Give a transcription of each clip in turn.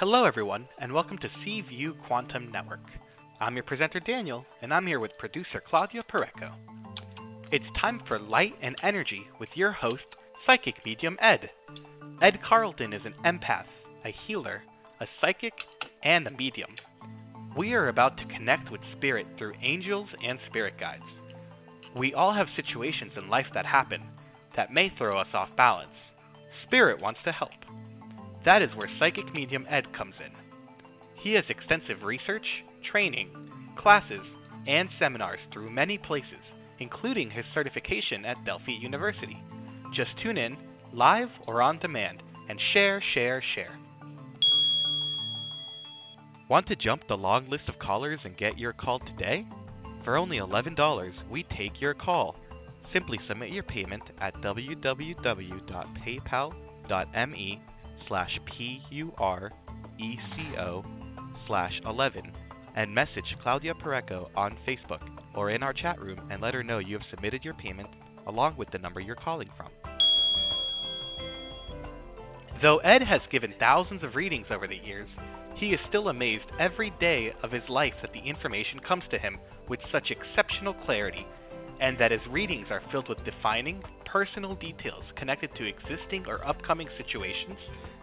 Hello, everyone, and welcome to C View Quantum Network. I'm your presenter, Daniel, and I'm here with producer Claudia Pureco. It's time for Light and Energy with your host, Psychic Medium Ed. Ed Carlton is an empath, a healer, a psychic, and a medium. We are about to connect with spirit through angels and spirit guides. We all have situations in life that happen that may throw us off balance. Spirit wants to help. That is where Psychic Medium Ed comes in. He has extensive research, training, classes, and seminars through many places, including his certification at Delphi University. Just tune in, live or on demand, and share, share, share. Want to jump the long list of callers and get your call today? For only $11, we take your call. Simply submit your payment at www.paypal.me slash P-U-R-E-C-O slash 11 and message Claudia Pureco on Facebook or in our chat room and let her know you have submitted your payment along with the number you're calling from. Though Ed has given thousands of readings over the years, he is still amazed every day of his life that the information comes to him with such exceptional clarity and that his readings are filled with defining, personal details connected to existing or upcoming situations,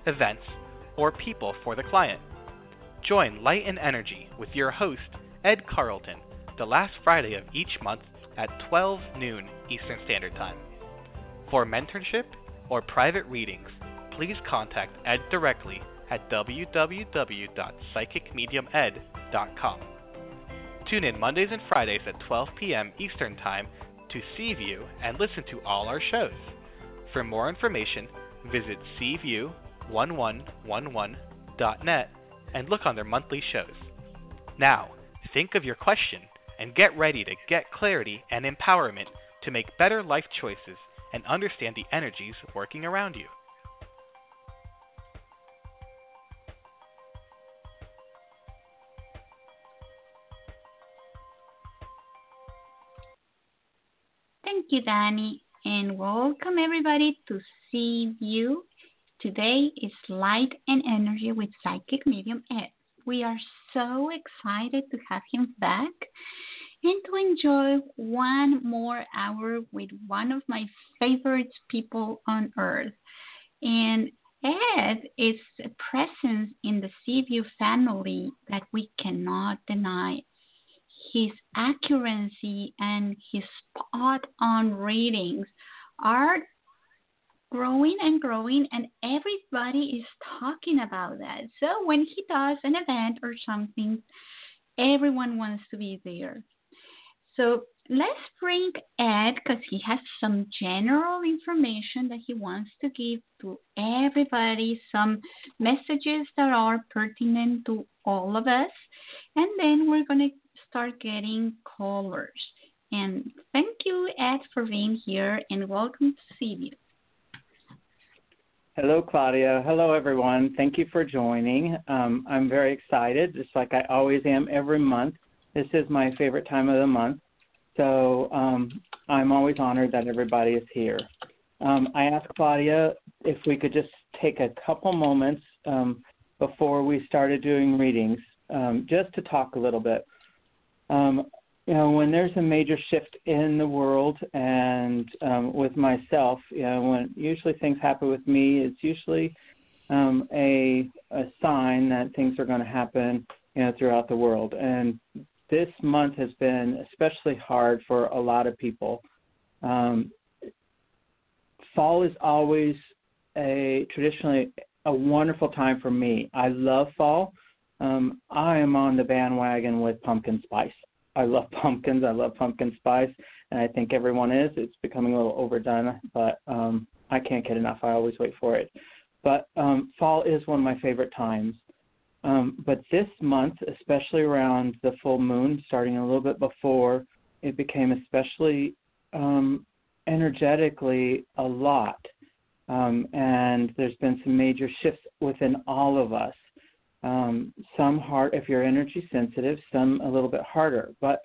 events, or people for the client. Join Light and Energy with your host, Ed Carlton, the last Friday of each month at 12 noon Eastern Standard Time. For mentorship or private readings, please contact Ed directly at www.psychicmediumed.com. Tune in Mondays and Fridays at 12 p.m. Eastern Time to C View and listen to all our shows. For more information, visit cview1111.net and look on their monthly shows. Now, think of your question and get ready to get clarity and empowerment to make better life choices and understand the energies working around you. Thank you, Danny, and welcome everybody to C View. Today is Light and Energy with Psychic Medium Ed. We are so excited to have him back and to enjoy one more hour with one of my favorite people on earth. And Ed is a presence in the C View family that we cannot deny his accuracy and his spot on readings are growing and growing and everybody is talking about that. So when he does an event or something everyone wants to be there. So let's bring ed because he has some general information that he wants to give to everybody some messages that are pertinent to all of us. And then we're going to start getting callers. And thank you, Ed, for being here, and welcome to C View. Hello, Claudia. Hello, everyone. Thank you for joining. Um, I'm very excited, just like I always am every month. This is my favorite time of the month, so um, I'm always honored that everybody is here. Um, I asked Claudia if we could just take a couple moments um, before we started doing readings, um, just to talk a little bit um, you know, when there's a major shift in the world and um, with myself, you know, when usually things happen with me, it's usually um, a a sign that things are going to happen, you know, throughout the world. And this month has been especially hard for a lot of people. Um, fall is always a traditionally a wonderful time for me. I love fall um, I am on the bandwagon with pumpkin spice. I love pumpkins. I love pumpkin spice, and I think everyone is. It's becoming a little overdone, but um, I can't get enough. I always wait for it. But um, fall is one of my favorite times. Um, but this month, especially around the full moon, starting a little bit before, it became especially um, energetically a lot. Um, and there's been some major shifts within all of us um, some hard if you're energy sensitive, some a little bit harder. But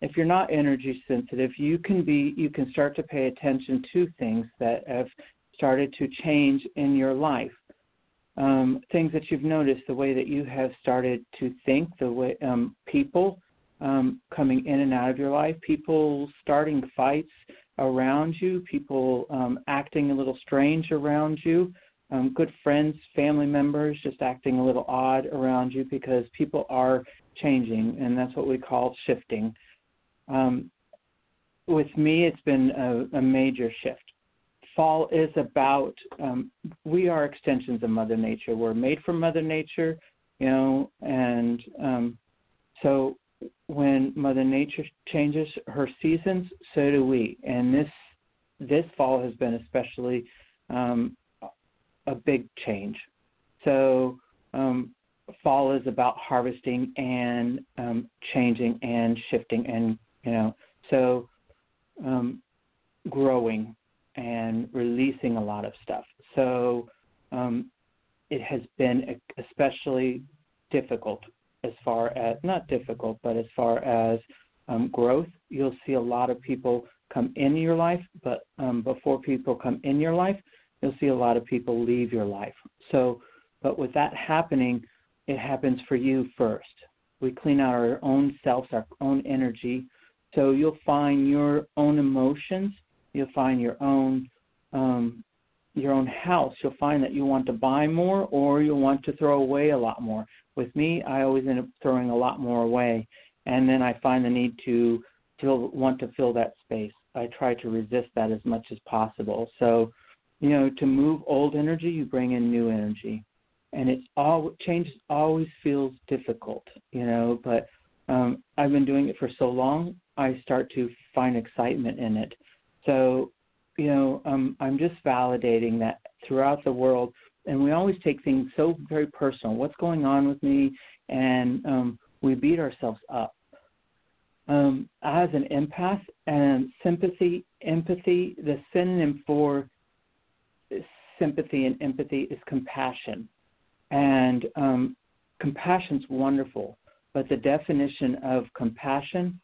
if you're not energy sensitive, you can be you can start to pay attention to things that have started to change in your life. um, things that you've noticed, the way that you have started to think, the way um, people um, coming in and out of your life, people starting fights around you, people um, acting a little strange around you, um, good friends, family members just acting a little odd around you because people are changing, and that's what we call shifting. Um, with me, it's been a, a major shift. Fall is about um, we are extensions of Mother Nature. We're made from Mother Nature, you know, and um, so when Mother Nature changes her seasons, so do we. And this this fall has been especially um, a big change. So um, fall is about harvesting and um, changing and shifting and you know so um, growing and releasing a lot of stuff. So um, it has been especially difficult as far as not difficult, but as far as um, growth. You'll see a lot of people come in your life, but um, before people come in your life, you'll see a lot of people leave your life. So, but with that happening, it happens for you first. We clean out our own selves, our own energy. So you'll find your own emotions. You'll find your own um, your own house. You'll find that you want to buy more or you'll want to throw away a lot more. With me, I always end up throwing a lot more away, and then I find the need to fill want to fill that space. I try to resist that as much as possible. So, you know, to move old energy, you bring in new energy and it's all change always feels difficult, you know, but um, I've been doing it for so long, I start to find excitement in it. So, you know, um, I'm just validating that throughout the world, and we always take things so very personal. What's going on with me? And um, we beat ourselves up. Um, as an empath and sympathy, empathy, the synonym for sympathy and empathy is compassion. And um, compassion's wonderful, but the definition of compassion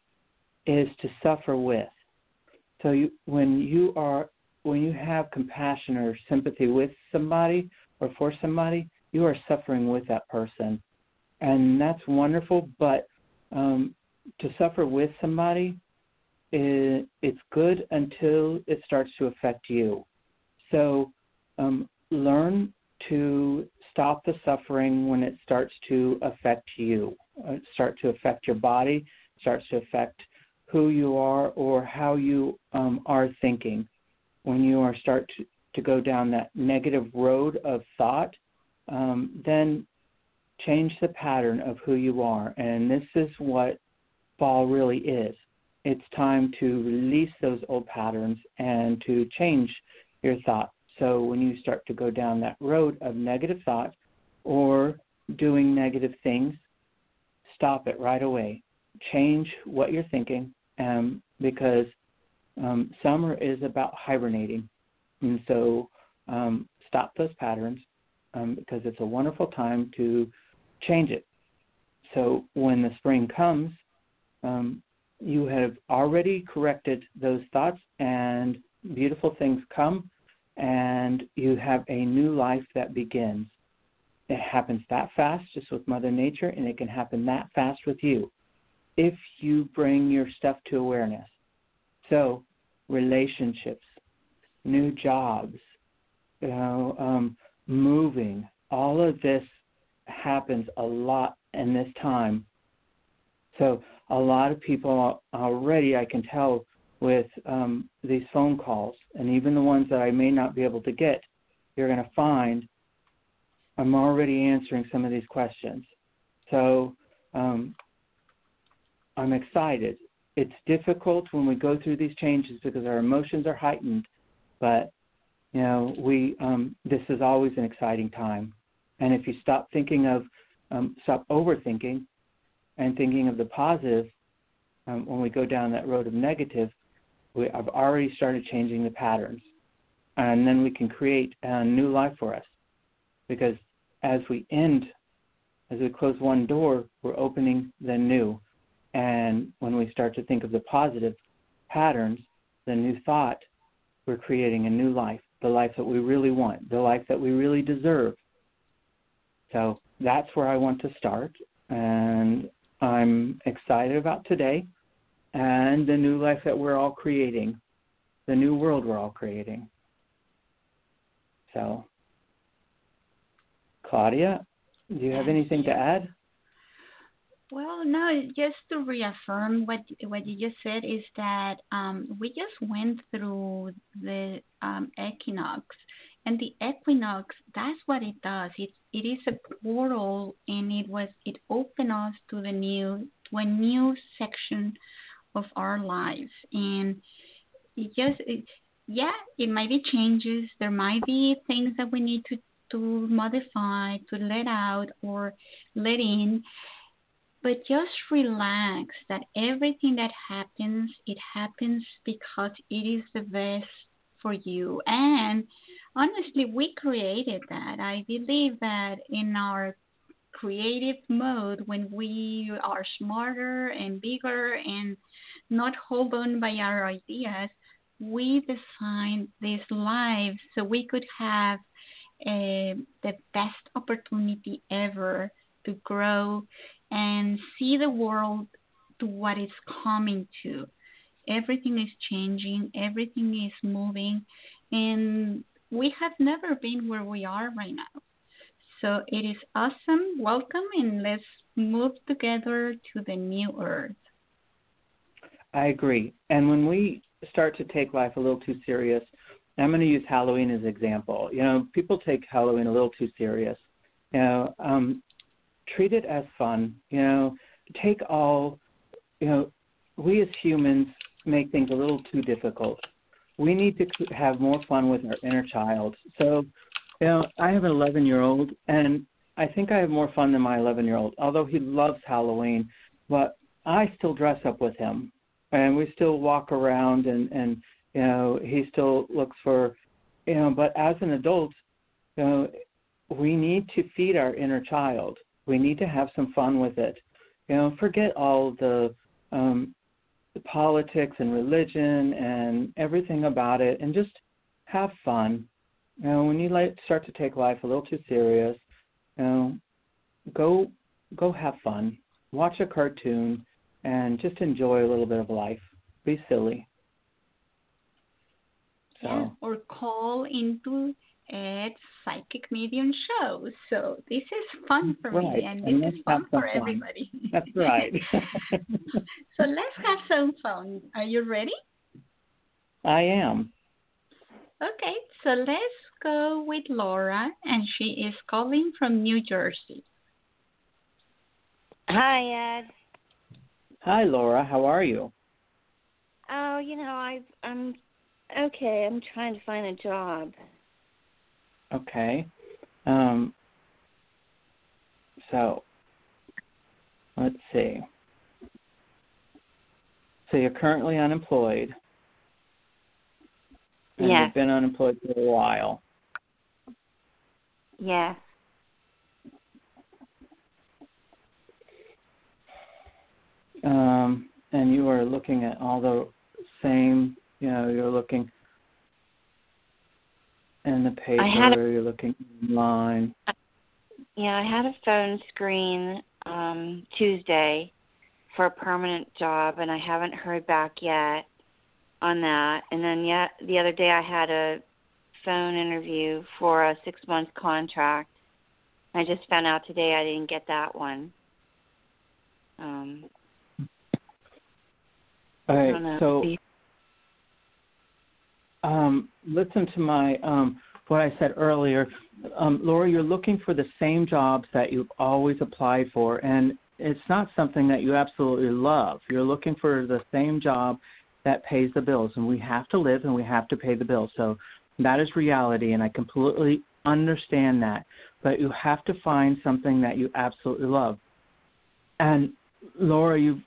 is to suffer with. So you, when you are when you have compassion or sympathy with somebody or for somebody, you are suffering with that person, and that's wonderful. But um, to suffer with somebody, it, it's good until it starts to affect you. So um, learn to stop the suffering when it starts to affect you, uh, start to affect your body, starts to affect who you are or how you um, are thinking. When you are start to, to go down that negative road of thought, um, then change the pattern of who you are. And this is what fall really is. It's time to release those old patterns and to change your thought so when you start to go down that road of negative thought or doing negative things, stop it right away. Change what you're thinking um, because um, summer is about hibernating. And so um, stop those patterns um, because it's a wonderful time to change it. So when the spring comes, um, you have already corrected those thoughts and beautiful things come and you have a new life that begins. It happens that fast just with Mother Nature, and it can happen that fast with you if you bring your stuff to awareness. So, relationships, new jobs, you know, um, moving, all of this happens a lot in this time. So, a lot of people already, I can tell, with um, these phone calls, and even the ones that I may not be able to get, you're going to find I'm already answering some of these questions. So um, I'm excited. It's difficult when we go through these changes because our emotions are heightened, but you know we um, this is always an exciting time. And if you stop thinking of um, stop overthinking and thinking of the positive, um, when we go down that road of negative, we, I've already started changing the patterns. And then we can create a new life for us. Because as we end, as we close one door, we're opening the new. And when we start to think of the positive patterns, the new thought, we're creating a new life, the life that we really want, the life that we really deserve. So that's where I want to start. And I'm excited about today and the new life that we're all creating, the new world we're all creating. So, Claudia, do you have anything to add? Well, no, just to reaffirm what what you just said is that um, we just went through the um, equinox, and the equinox that's what it does. It it is a portal, and it was it opened us to the new to a new section of our lives. and it just it, yeah, it might be changes. There might be things that we need to to modify, to let out or let in but just relax that everything that happens it happens because it is the best for you and honestly we created that i believe that in our creative mode when we are smarter and bigger and not hold on by our ideas we designed this life so we could have uh, the best opportunity ever to grow and see the world to what it's coming to. Everything is changing, everything is moving, and we have never been where we are right now. So it is awesome. Welcome, and let's move together to the new earth. I agree. And when we start to take life a little too serious, I'm going to use Halloween as an example. You know, people take Halloween a little too serious. You know, um, treat it as fun. You know, take all, you know, we as humans make things a little too difficult. We need to have more fun with our inner child. So, you know, I have an 11 year old, and I think I have more fun than my 11 year old, although he loves Halloween. But I still dress up with him, and we still walk around, and, and you know, he still looks for, you know, but as an adult, you know, we need to feed our inner child. We need to have some fun with it. You know, forget all the, um, the politics and religion and everything about it, and just have fun. You know, when you like start to take life a little too serious, you know, go go have fun. Watch a cartoon and just enjoy a little bit of life. Be silly. So. Yeah, or call into it's psychic medium show. So this is fun for right. me and this is fun for fun. everybody. That's right. so let's have some fun. Are you ready? I am. Okay, so let's go with Laura and she is calling from New Jersey. Hi, Ed. Hi, Laura. How are you? Oh, you know, I I'm okay. I'm trying to find a job. Okay. Um, so let's see. So you're currently unemployed. And yes. You've been unemployed for a while. Yes. Um, and you are looking at all the same, you know, you're looking in the paper, a, you're looking online. Yeah, I had a phone screen um Tuesday for a permanent job and I haven't heard back yet on that. And then yet the other day I had a phone interview for a 6 month contract. I just found out today I didn't get that one. Um all right, so um, listen to my um, what I said earlier. Um, Laura, you're looking for the same jobs that you've always applied for, and it's not something that you absolutely love. You're looking for the same job that pays the bills, and we have to live and we have to pay the bills. So that is reality, and I completely understand that. But you have to find something that you absolutely love. And Laura, you've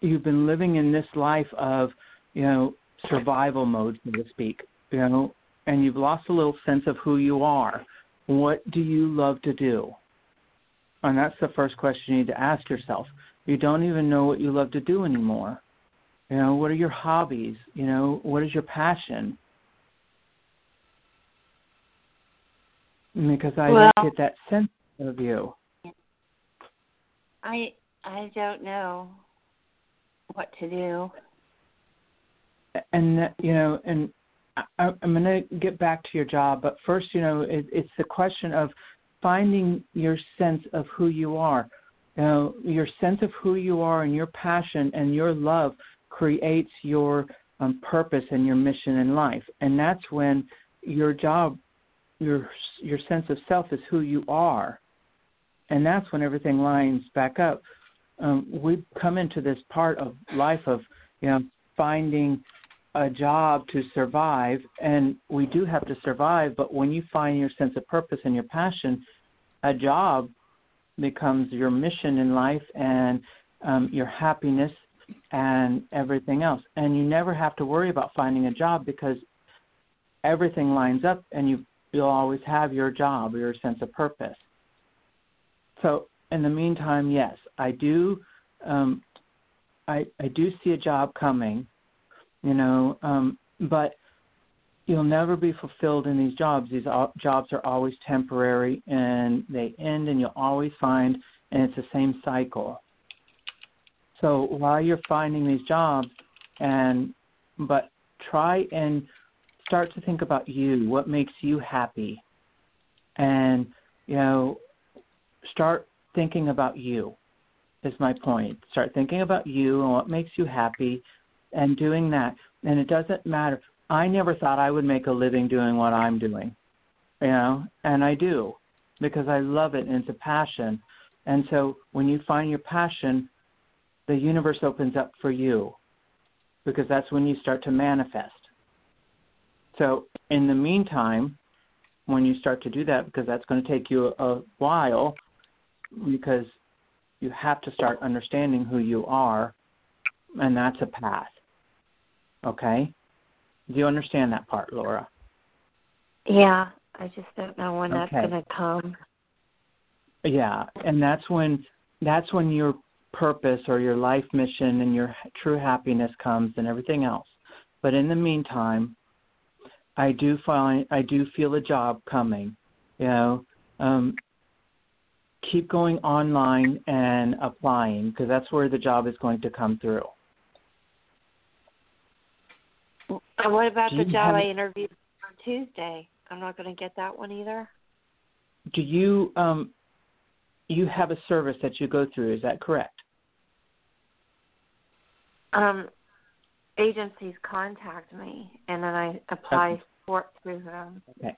you've been living in this life of you know survival mode, so to speak, you know, and you've lost a little sense of who you are. What do you love to do? And that's the first question you need to ask yourself. You don't even know what you love to do anymore. You know, what are your hobbies? You know, what is your passion? Because I well, get that sense of you? I I don't know what to do. And you know, and I, I'm going to get back to your job, but first, you know, it, it's the question of finding your sense of who you are. You know, your sense of who you are and your passion and your love creates your um, purpose and your mission in life, and that's when your job, your your sense of self is who you are, and that's when everything lines back up. Um, we come into this part of life of you know finding a job to survive, and we do have to survive. But when you find your sense of purpose and your passion, a job becomes your mission in life and um, your happiness and everything else. And you never have to worry about finding a job because everything lines up, and you you'll always have your job your sense of purpose. So in the meantime, yes, I do. Um, I I do see a job coming you know um but you'll never be fulfilled in these jobs these jobs are always temporary and they end and you'll always find and it's the same cycle so while you're finding these jobs and but try and start to think about you what makes you happy and you know start thinking about you is my point start thinking about you and what makes you happy and doing that. And it doesn't matter. I never thought I would make a living doing what I'm doing, you know, and I do because I love it and it's a passion. And so when you find your passion, the universe opens up for you because that's when you start to manifest. So in the meantime, when you start to do that, because that's going to take you a while, because you have to start understanding who you are, and that's a path. Okay? Do you understand that part, Laura? Yeah, I just don't know when okay. that's going to come. Yeah, and that's when that's when your purpose or your life mission and your true happiness comes and everything else. But in the meantime, I do find I do feel a job coming. You know, um, keep going online and applying because that's where the job is going to come through. And what about the job I interviewed on Tuesday? I'm not going to get that one either. Do you um you have a service that you go through? Is that correct? Um, agencies contact me, and then I apply okay. for it through them. Okay.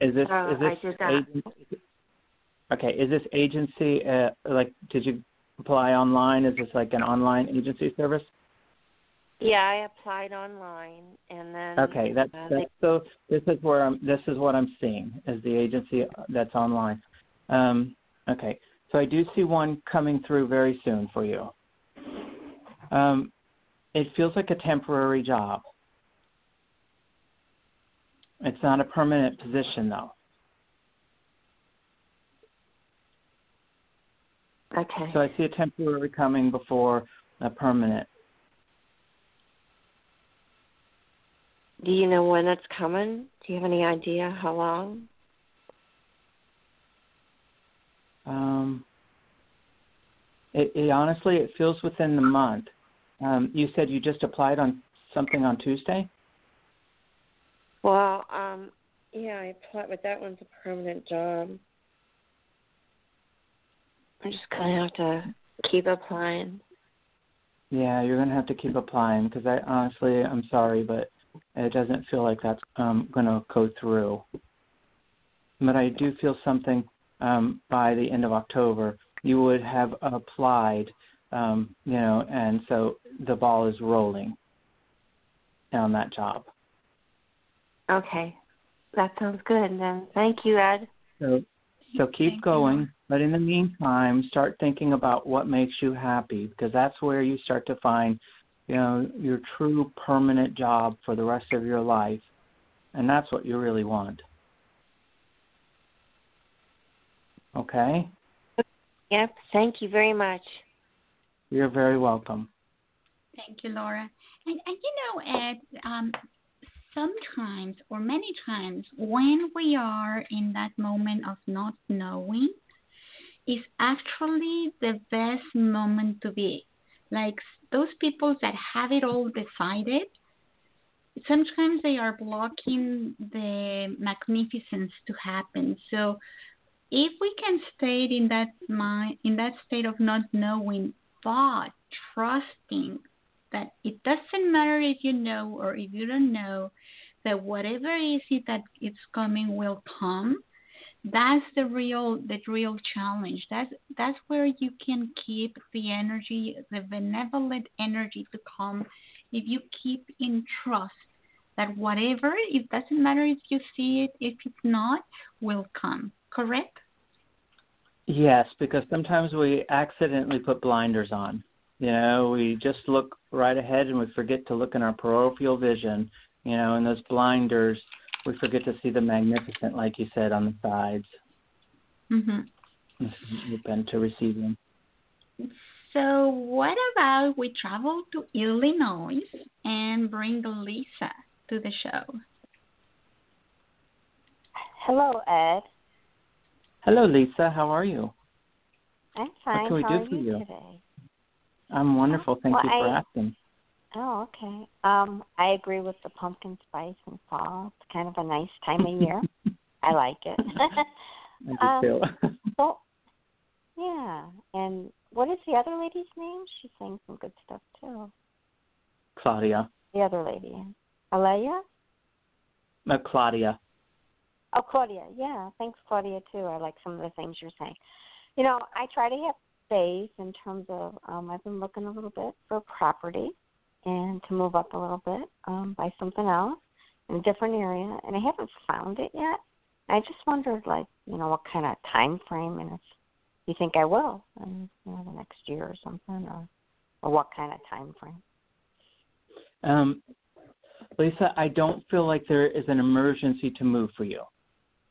Is this so is this I did that. Agency, okay? Is this agency uh, like? Did you apply online? Is this like an online agency service? Yeah, I applied online, and then okay. That's, uh, that's so. This is where I'm. This is what I'm seeing as the agency that's online. Um, okay, so I do see one coming through very soon for you. Um, it feels like a temporary job. It's not a permanent position, though. Okay. So I see a temporary coming before a permanent. Do you know when it's coming? Do you have any idea how long? Um, it, it honestly, it feels within the month. Um, you said you just applied on something on Tuesday. Well, um, yeah, I applied, but that one's a permanent job. I'm just gonna have to keep applying. Yeah, you're gonna have to keep applying because I honestly, I'm sorry, but it doesn't feel like that's um, going to go through. But I do feel something um, by the end of October. You would have applied, um, you know, and so the ball is rolling on that job. Okay, that sounds good. Then thank you, Ed. So, so keep Thank going. You. But in the meantime, start thinking about what makes you happy because that's where you start to find you know, your true permanent job for the rest of your life. And that's what you really want. Okay? Yep. Thank you very much. You're very welcome. Thank you, Laura. And, and you know, Ed, um, sometimes or many times when we are in that moment of not knowing, is actually the best moment to be. Like those people that have it all decided, sometimes they are blocking the magnificence to happen. So if we can stay in that mind, in that state of not knowing, but trusting that it doesn't matter if you know or if you don't know, that whatever is it that it's coming will come that's the real the real challenge. That's that's where you can keep the energy the benevolent energy to come. If you keep in trust that whatever it doesn't matter if you see it if it's not will come. Correct yes because sometimes we accidentally put blinders on you know we just look right ahead and we forget to look in our peripheral vision you know and those blinders we forget to see the magnificent, like you said, on the sides. Mm-hmm. Open to receiving. So, what about we travel to Illinois and bring Lisa to the show? Hello, Ed. Hello, Lisa. How are you? I'm fine. What can we How do are for you you? today? I'm wonderful. Thank well, you for I, asking. Oh, okay. Um, I agree with the pumpkin spice and fall. It's kind of a nice time of year. I like it. I do um, too. so, yeah. And what is the other lady's name? She's saying some good stuff too. Claudia. The other lady, Alea. Uh, Claudia. Oh, Claudia. Yeah. Thanks, Claudia too. I like some of the things you're saying. You know, I try to have space in terms of um I've been looking a little bit for property and to move up a little bit, um, buy something else in a different area, and I haven't found it yet. I just wondered, like, you know, what kind of time frame, and if you think I will, in you know, the next year or something, or or what kind of time frame. Um, Lisa, I don't feel like there is an emergency to move for you.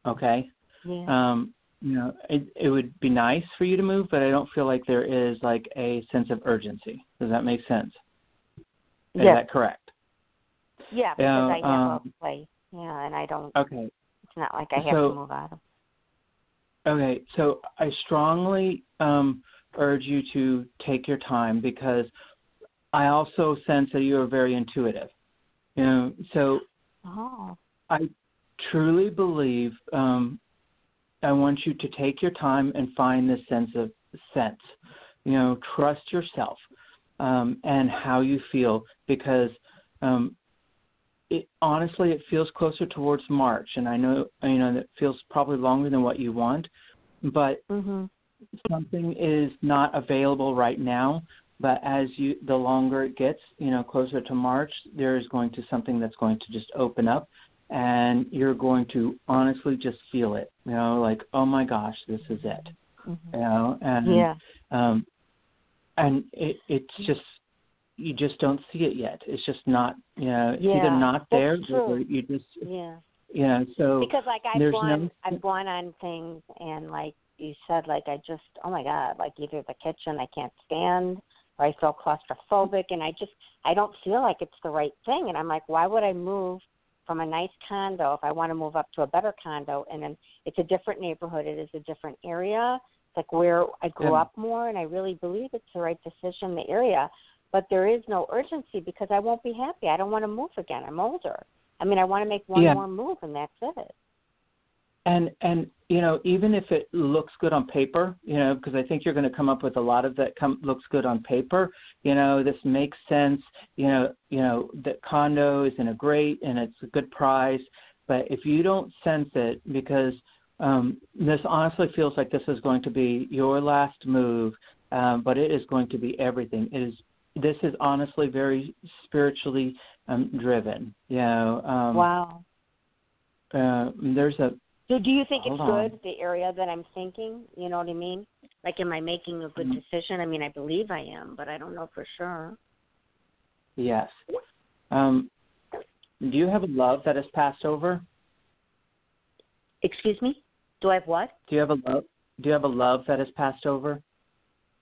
Okay. Yeah. Um, you know, it, it would be nice for you to move, but I don't feel like there is like a sense of urgency. Does that make sense? Is yeah. that correct? Yeah, because I have um, a place. Yeah, and I don't. Okay. It's not like I have So- to move out of. Okay, so I strongly um, urge you to take your time because I also sense that you are very intuitive. You know, so Oh. I truly believe um, I want you to take your time and find this sense of sense. You know, trust yourself um, and how you feel because um, it honestly it feels closer towards March, and I know you know that feels probably longer than what you want, but Mhm. something is not available right now. But as you the longer it gets, you know, closer to March, there is going to something that's going to just open up, and you're going to honestly just feel it. You know, like oh my gosh, this is it. Mhm. You know, and Yeah. um, and it, it's just you just don't see it yet. It's just not, you know, it's either not there or you just, Yeah. yeah. So because like I've gone no- I've gone on things and like you said, like I just oh my god, like either the kitchen I can't stand or I feel claustrophobic and I just I don't feel like it's the right thing and I'm like, why would I move from a nice condo if I want to move up to a better condo and then it's a different neighborhood, it is a different area. It's like where I grew Yeah. up more and I really believe it's the right decision, the area. But there is no urgency because I won't be happy. I don't want to move again. I'm older. I mean, I want to make one Yeah. more move, and that's it. And and you know, even if it looks good on paper, you know, because I think you're going to come up with a lot of that come looks good on paper. You know, this makes sense. You know, you know, the condo is in a great and it's a good price. But if you don't sense it, because um, this honestly feels like this is going to be your last move, um, but it is going to be everything. It is. This is honestly very spiritually um, driven. You know. Um, wow. Uh, there's a So, do you think it's on. good the area that I'm thinking? You know what I mean? Like, am I making a good Mhm. decision? I mean, I believe I am, but I don't know for sure. Yes. Um, do you have a love that has passed over? Excuse me? Do I have what? Do you have a love? Do you have a love that has passed over?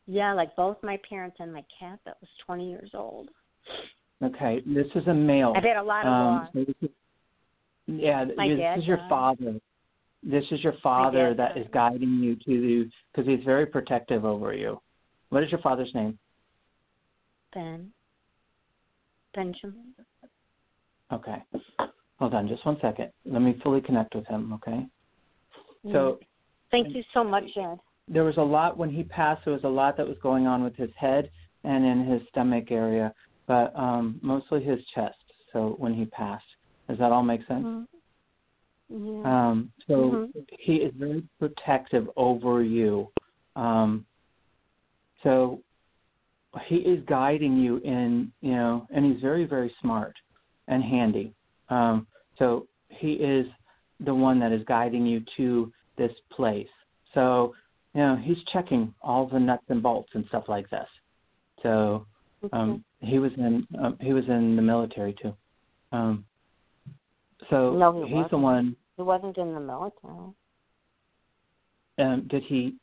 Yeah, like both my parents and my cat that was 20 years old. Okay, this is a male. I've had a lot of um, so is, yeah, My this dad is your father. This is your father that is guiding you to because he's very protective over you. What is your father's name? Ben. Benjamin. Okay. Hold on just one second. Let me fully connect with him, okay? So Thank you so much, Ed. there was a lot when he passed there was a lot that was going on with his head and in his stomach area, but um mostly his chest. So when he passed. Does that all make sense? Mhm. Yeah. Um, so Mhm. he is very protective over you. Um, so he is guiding you in, you know, and he's very, very smart and handy. Um, so he is the one that is guiding you to this place. So, you know, he's checking all the nuts and bolts and stuff like this. So um, he was in um, he was in the military too. Um, so No, he he's the wasn't. one he wasn't in the military. Um, did he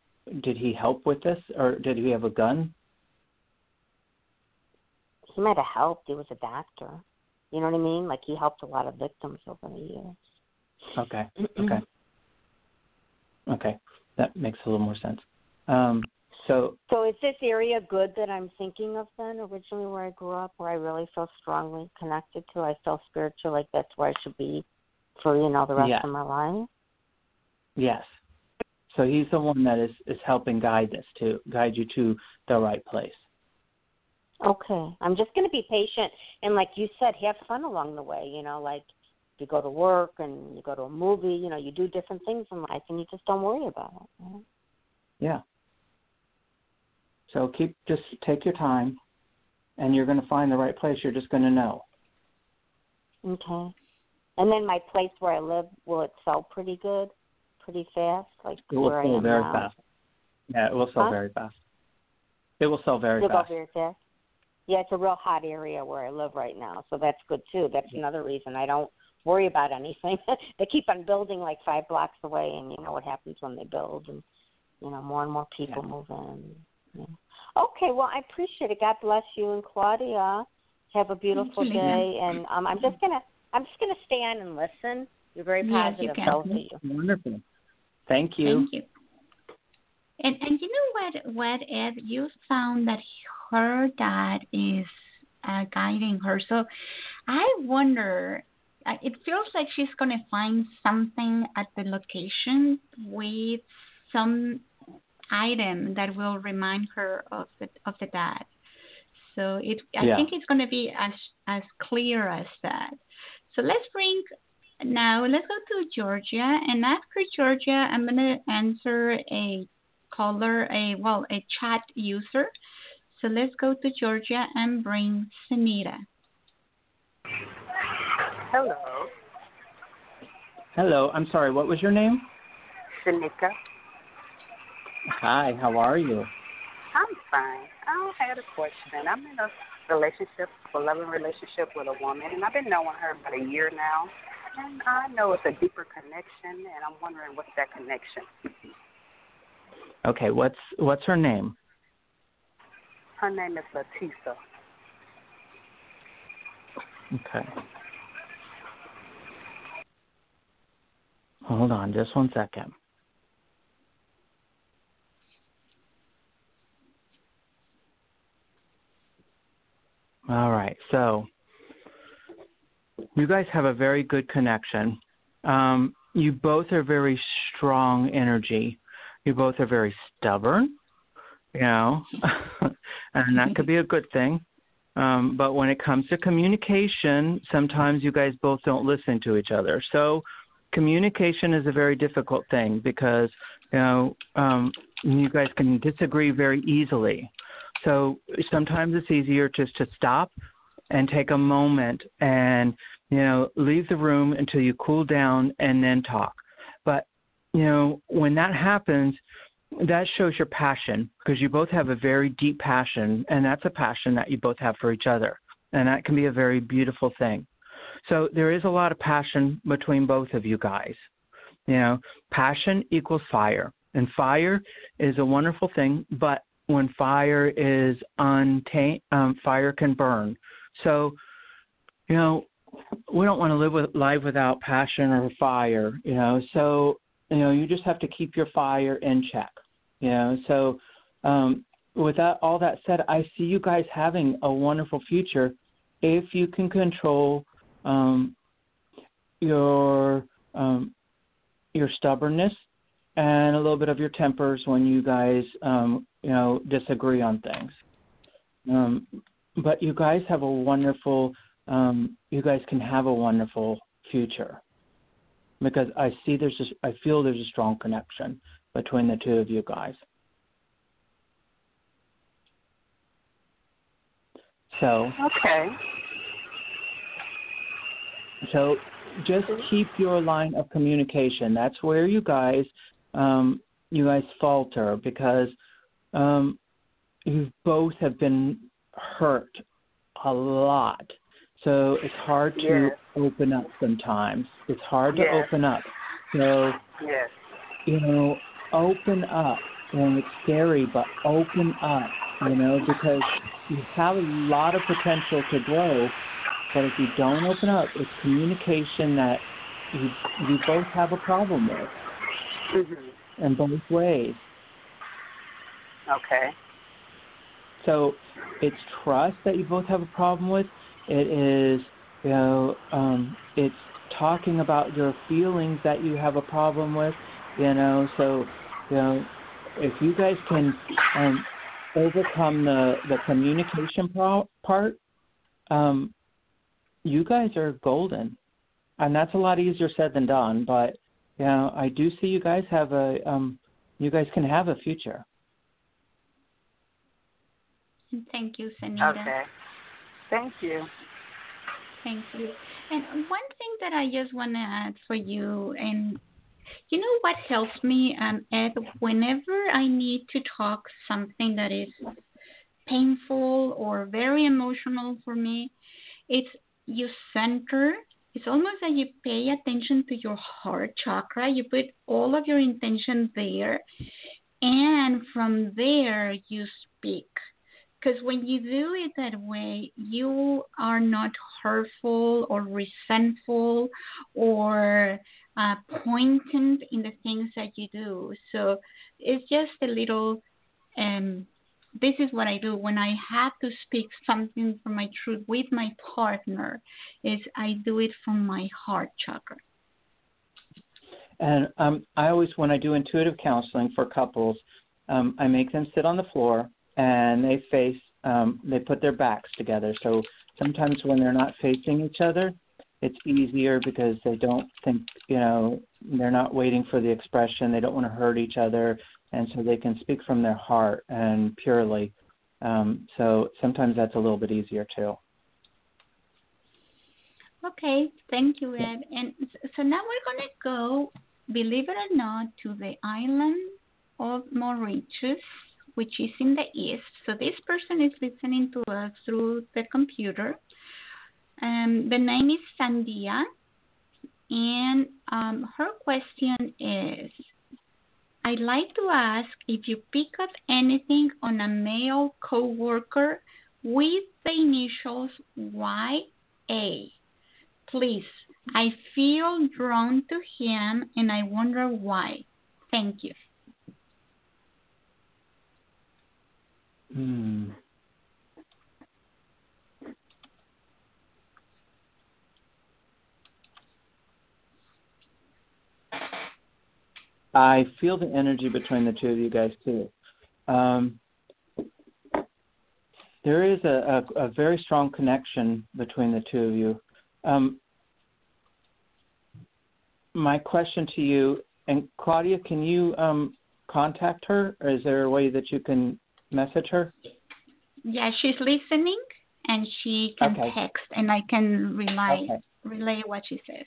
did he help with this, or did he have a gun? He might have helped. He was a doctor. You know what I mean? Like he helped a lot of victims over the years. Okay, okay, okay. That makes a little more sense. Um, so So is this area good that I'm thinking of then? Originally, where I grew up, where I really feel strongly connected to, I feel spiritual, like that's where I should be for you know the rest Yeah. of my life. yes, so he's the one that is is helping guide this to guide you to the right place. Okay, I'm just going to be patient and, like you said, have fun along the way. You know, like you go to work and you go to a movie. You know, you do different things in life, and you just don't worry about it. You know? Yeah. So keep just take your time, and you're going to find the right place. You're just going to know. Okay. And then my place where I live, will it sell pretty good, pretty fast, like It will sell very now? fast. Yeah, it will sell Huh? very fast. It will sell very It'll go fast. very fast. Yeah, it's a real hot area where I live right now, so that's good too. That's another reason I don't worry about anything. they keep on building like five blocks away, and you know what happens when they build, and you know more and more people Yeah. move in. Yeah. Okay, well I appreciate it. God bless you and Claudia. Have a beautiful day, and um, I'm just gonna I'm just gonna stand and listen. You're very positive. Yes, you positive, can. both of you. Wonderful. Thank you. Thank you. And and you know what what Ed you found that her dad is uh, guiding her. So I wonder. uh, It feels like she's gonna find something at the location with some item that will remind her of the of the dad. So it I Yeah. think it's gonna be as as clear as that. So let's bring now let's go to Georgia and after Georgia I'm gonna answer a caller a well a chat user. So let's go to Georgia and bring Sunita. Hello, Hello. I'm sorry. What was your name? Shanika. Hi. How are you? I'm fine. I had a question. I'm in a relationship, a loving relationship with a woman, and I've been knowing her about a year now. And I know it's a deeper connection, and I'm wondering what's that connection. Okay. What's what's her name? Her name is Latisa. Okay. Hold on, just one second. All right. So you guys have a very good connection. Um, you both are very strong energy. You both are very stubborn, you know, and that could be a good thing. Um, but when it comes to communication, sometimes you guys both don't listen to each other. So communication is a very difficult thing because you know um, you guys can disagree very easily. So sometimes it's easier just to stop and take a moment and you know leave the room until you cool down and then talk. But you know when that happens, that shows your passion because you both have a very deep passion, and that's a passion that you both have for each other, and that can be a very beautiful thing. So there is a lot of passion between both of you guys. You know, passion equals fire, and fire is a wonderful thing, but when fire is untamed, um, fire can burn. So, you know, we don't want to live with life without passion or fire. You know, so you know, you just have to keep your fire in check. You know, so um, with that, all that said, I see you guys having a wonderful future if you can control um, your um, your stubbornness and a little bit of your tempers when you guys um, you know disagree on things. Um, but you guys have a wonderful um, you guys can have a wonderful future because I see there's just I feel there's a strong connection between the two of you guys. So okay. So just keep your line of communication. That's where you guys um, you guys falter because um, you both have been hurt a lot. So it's hard to yes. open up sometimes. It's hard to yes. open up. So yes. you know, open up. And it's scary, but open up. You know, because you have a lot of potential to grow, but if you don't open up, it's communication that you you both have a problem with, Mm-hmm. in both ways. Okay. So it's trust that you both have a problem with. It is, you know, um, it's talking about your feelings that you have a problem with. You know, so you know, if you guys can um, overcome the the communication pro- part, um, you guys are golden, and that's a lot easier said than done. But you know, I do see you guys have a um, you guys can have a future. Thank you, Sanita. Okay. Thank you. Thank you. And one thing that I just want to add for you, and you know what helps me, um, Ed, whenever I need to talk something that is painful or very emotional for me, it's you center. It's almost like you pay attention to your heart chakra. You put all of your intention there, and from there you speak. Because when you do it that way, you are not hurtful or resentful or uh, poignant in the things that you do. So it's just a little. Um, this is what I do when I have to speak something from my truth with my partner. Is I do it from my heart chakra. And um, I always, when I do intuitive counseling for couples, um, I make them sit on the floor and they face, um, they put their backs together. So sometimes when they're not facing each other, it's easier because they don't think, you know, they're not waiting for the expression. They don't want to hurt each other, and so they can speak from their heart and purely. Um, so sometimes that's a little bit easier too. Okay, thank you, Ed. And so now we're going to go, believe it or not, to the island of Mauritius, which is in the east. So this person is listening to us through the computer. Um, the name is Sandia, and um, her question is I'd like to ask if you pick up anything on a male coworker with the initials YA. Please, I feel drawn to him and I wonder why. Thank you. Hmm. I feel the energy between the two of you guys too. Um, there is a, a, a, very strong connection between the two of you. Um, my question to you, and Claudia, can you um, contact her, or is there a way that you can message her? Yeah, she's listening, and she can Okay. text, and I can relay Okay. relay what she says.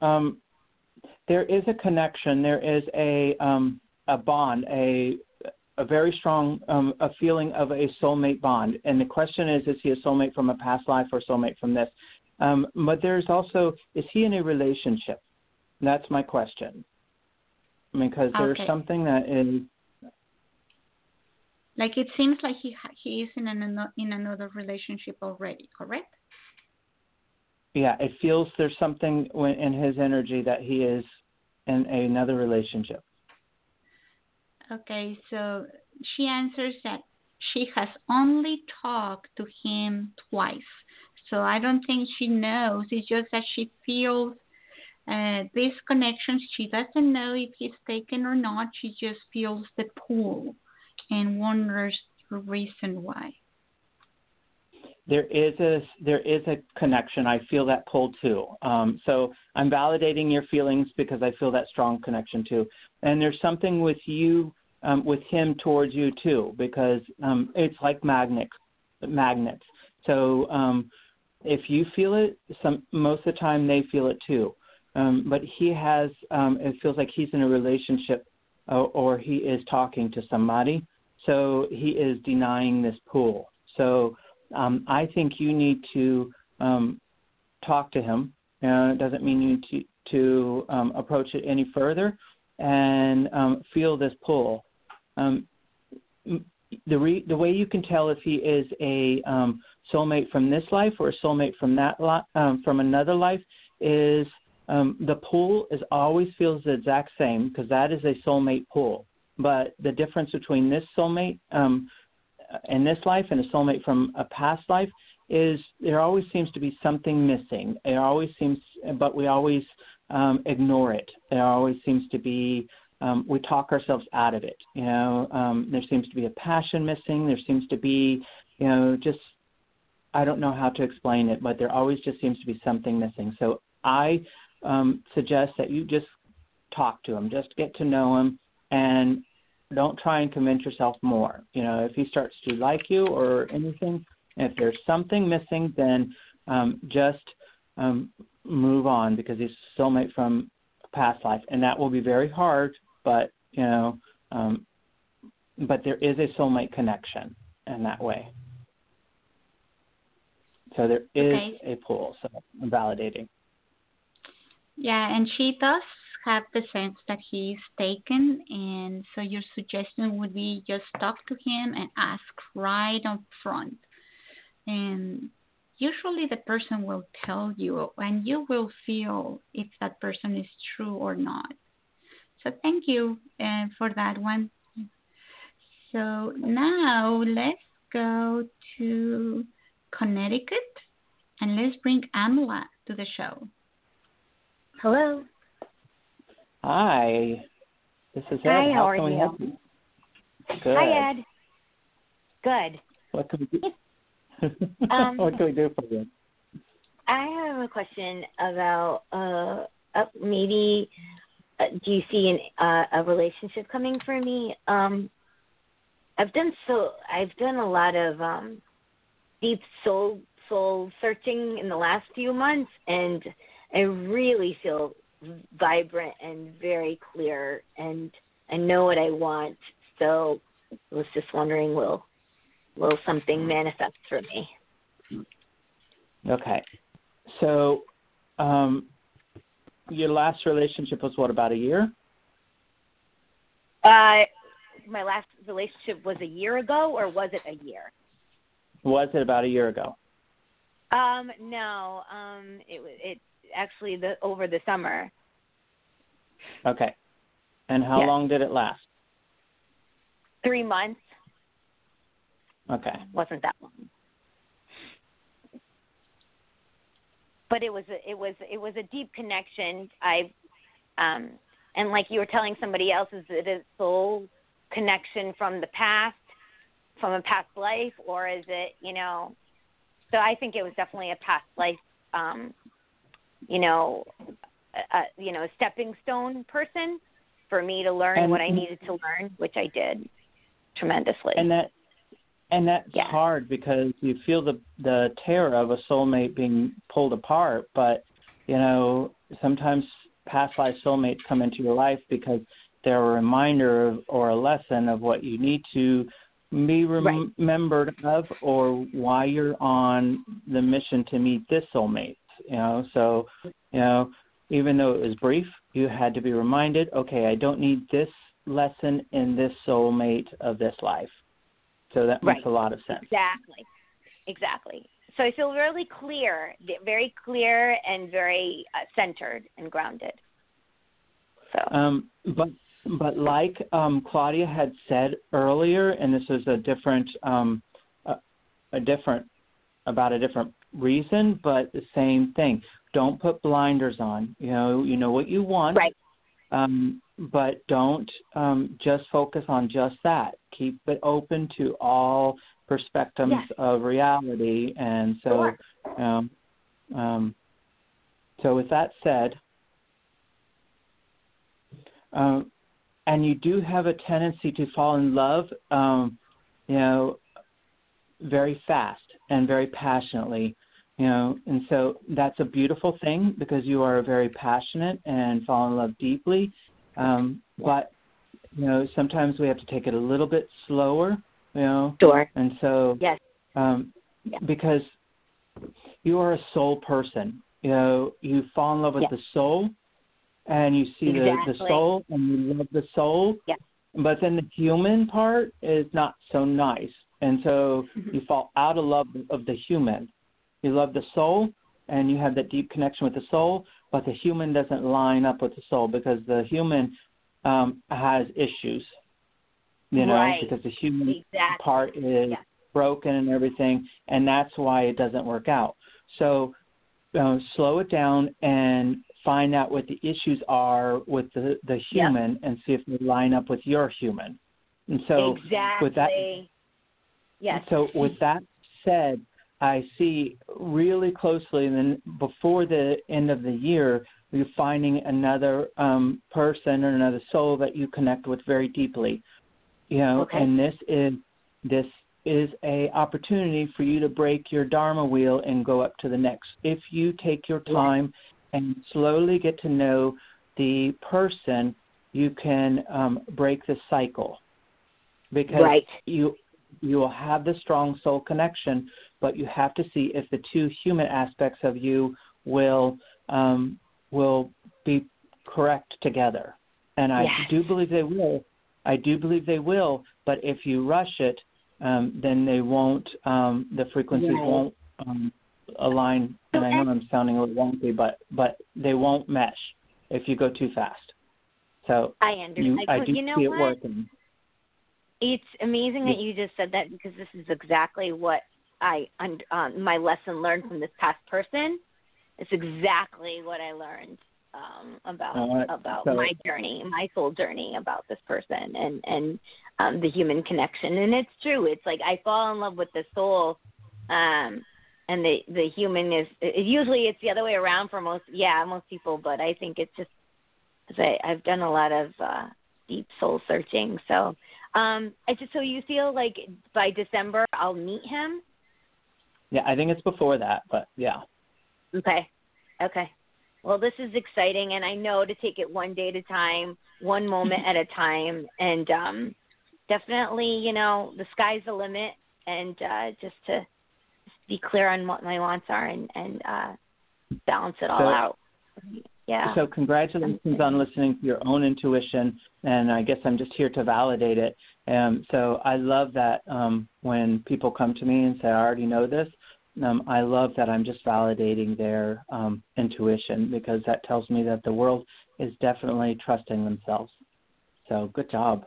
Um, there is a connection. There is a um, a bond, a a very strong um, a feeling of a soulmate bond. And the question is, is he a soulmate from a past life or soulmate from this? Um, but there's also, is he in a relationship? That's my question. Because there's Okay. something that is Like it seems like he ha- he is in an in another relationship already, correct? yeah, it feels there's something in his energy that he is in another relationship. Okay, so she answers that she has only talked to him twice. So I don't think she knows. It's just that she feels uh, this connection. She doesn't know if he's taken or not. She just feels the pull and wonders the reason why. There is a there is a connection. I feel that pull too. Um, so I'm validating your feelings because I feel that strong connection too. And there's something with you um, with him towards you too, because um, it's like magnets. Magnets. So um, if you feel it, some most of the time they feel it too. Um, but he has. Um, it feels like he's in a relationship, uh, or he is talking to somebody. So he is denying this pool. So um, I think you need to um, talk to him. Uh, it doesn't mean you to to um, approach it any further and um, feel this pull. Um, the re- the way you can tell if he is a um, soulmate from this life or a soulmate from that li- um, from another life is um, the pool is always feels the exact same because that is a soulmate pool. But the difference between this soulmate um, in this life and a soulmate from a past life is there always seems to be something missing. It always seems, but we always um, ignore it. There always seems to be um, we talk ourselves out of it. You know, um, there seems to be a passion missing. There seems to be, you know, just I don't know how to explain it, but there always just seems to be something missing. So I um, suggest that you just talk to him, just get to know him, and don't try and convince yourself more. You know, if he starts to like you or anything, if there's something missing, then um, just um, move on because he's a soulmate from past life, and that will be very hard but you know, um, but there is a soulmate connection in that way. So there is okay. a pull. So I'm validating. Yeah, and she does have the sense that he's taken, and so your suggestion would be just talk to him and ask right up front. And usually the person will tell you, and you will feel if that person is true or not. So thank you uh, for that one. So now let's go to Connecticut and let's bring Amla to the show. Hello. Hi. This is Ed. Hi, how, how are you? you? Good. Hi, Ed. Good. What can we do? um, what can we do for you? I have a question about uh, uh maybe uh, do you see an, uh, a relationship coming for me? Um, I've done so. I've done a lot of um, deep soul soul searching in the last few months, and I really feel vibrant and very clear, and I know what I want. So I was just wondering, will will something manifest for me? Okay, so um, your last relationship was what about a year? Uh, my last relationship was a year ago, or was it a year? Was it about a year ago? Um, no. Um, it was it actually the over the summer. Okay. And how yes. long did it last? Three months. Okay. Wasn't that long. but it was a, it was it was a deep connection. I um and like you were telling somebody else, is it a soul connection from the past, from a past life, or is it you know? So I think it was definitely a past life, um, you know, a, you know, a stepping stone person for me to learn and, what I needed to learn, which I did tremendously. And that and that's yeah. hard because you feel the the terror of a soulmate being pulled apart but you know sometimes past life soulmates come into your life because they're a reminder of, or a lesson of what you need to be rem- remembered of or why you're on the mission to meet this soulmate you know so you know even though it was brief you had to be reminded okay i don't need this lesson in this soulmate of this life so that right. makes a lot of sense. Exactly. Exactly. So I feel really clear, very clear and very uh, centered and grounded. So, um, but but like um, Claudia had said earlier, and this is a different um, a, a different about a different reason, but the same thing. Don't put blinders on. You know, you know what you want, right? Um, but don't um, just focus on just that. Keep it open to all perspectives yes. of reality, and so. Sure. Um, um, so, with that said, um, and you do have a tendency to fall in love, um, you know, very fast and very passionately, you know, and so that's a beautiful thing because you are very passionate and fall in love deeply. Um, but you know, sometimes we have to take it a little bit slower, you know. Sure. And so, yes, um, yeah. because you are a soul person, you know, you fall in love with the soul, and you see exactly. the, the soul and you love the soul. Yeah. But then the human part is not so nice. And so mm-hmm. you fall out of love of the human. You love the soul and you have that deep connection with the soul, but the human doesn't line up with the soul because the human um, has issues. You know, right. because the human exactly. part is yeah. broken and everything, and that's why it doesn't work out. So uh, slow it down and find out what the issues are with the the human yep. and see if they line up with your human. And so exactly. with that yes. So with that said, I see really closely and then before the end of the year you're finding another um person or another soul that you connect with very deeply. You know, okay. and this is this is a opportunity for you to break your dharma wheel and go up to the next. If you take your time and slowly get to know the person, you can um, break the cycle because right. you you will have the strong soul connection, but you have to see if the two human aspects of you will um, will be correct together. And I yes. do believe they will. I do believe they will. But if you rush it, um, then they won't. Um, the frequencies right. won't um, align. And I know I'm sounding a little wonky, but but they won't mesh if you go too fast. So I understand. You, I do you know see what? it working. It's amazing that you just said that because this is exactly what I um, my lesson learned from this past person. It's exactly what I learned um, about uh, about so, my journey, my soul journey about this person and and um, the human connection. And it's true. It's like I fall in love with the soul, um, and the the human is it, usually it's the other way around for most. Yeah, most people. But I think it's just I, I've done a lot of uh, deep soul searching. So um, I just so you feel like by December I'll meet him. Yeah, I think it's before that, but yeah. Okay. Okay. Well, this is exciting, and I know to take it one day at a time, one moment at a time, and um, definitely, you know, the sky's the limit, and uh, just to just be clear on what my wants are and and uh, balance it all so, out. Yeah. So congratulations on listening to your own intuition, and I guess I'm just here to validate it. Um, so I love that um, when people come to me and say, "I already know this." Um, I love that I'm just validating their um, intuition because that tells me that the world is definitely trusting themselves. So good job.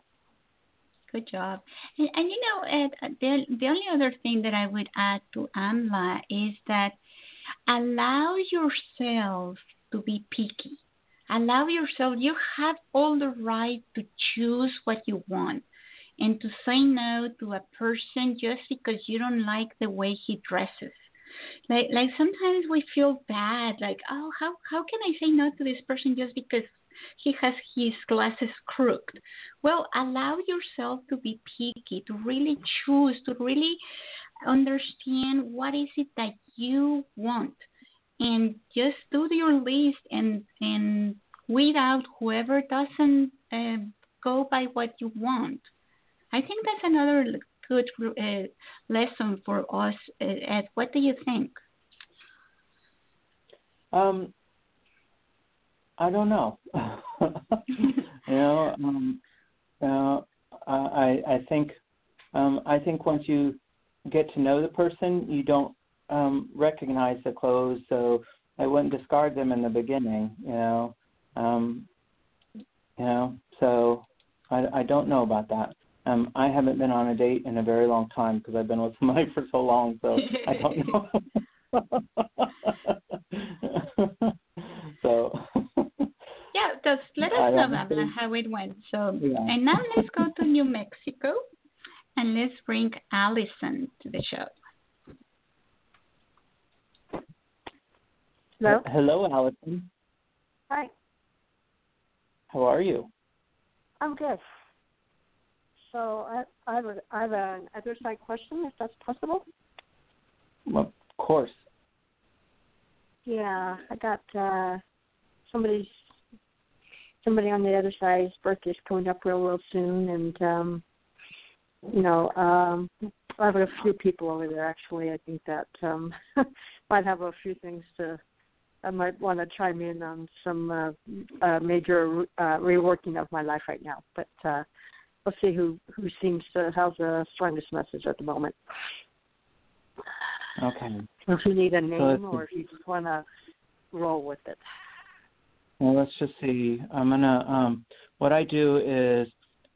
Good job. And, and you know, Ed, the, the only other thing that I would add to AMLA is that allow yourself to be picky. Allow yourself, you have all the right to choose what you want and to say no to a person just because you don't like the way he dresses. Like like sometimes we feel bad, like, oh how how can I say no to this person just because he has his glasses crooked? Well, allow yourself to be picky, to really choose, to really understand what is it that you want and just do your list and and weed out whoever doesn't uh, go by what you want. I think that's another good uh, lesson for us. Uh, Ed, what do you think? Um, I don't know. you know, um, uh, I I think um, I think once you get to know the person, you don't um, recognize the clothes, so I wouldn't discard them in the beginning. You know, um, You know, so I, I don't know about that. Um, I haven't been on a date in a very long time because I've been with somebody for so long, so I don't know. so. yeah, just let us know, Babla, how it went. So, Yeah. and now let's go to New Mexico, and let's bring Allison to the show. Hello. Hello, Allison. Hi. How are you? I'm good. So I, I have a, I have an other side question, if that's possible. Well, of course. Yeah, I got uh somebody's somebody on the other side's birthday's coming up real real soon and um you know, um I have a few people over there actually. I think that um might have a few things to I might want to chime in on some uh, uh major uh reworking of my life right now. But uh let's see who who seems to have the strongest message at the moment. Okay. If you need a name see. or if you just want to roll with it. Well, let's just see. I'm gonna. Um, what I do is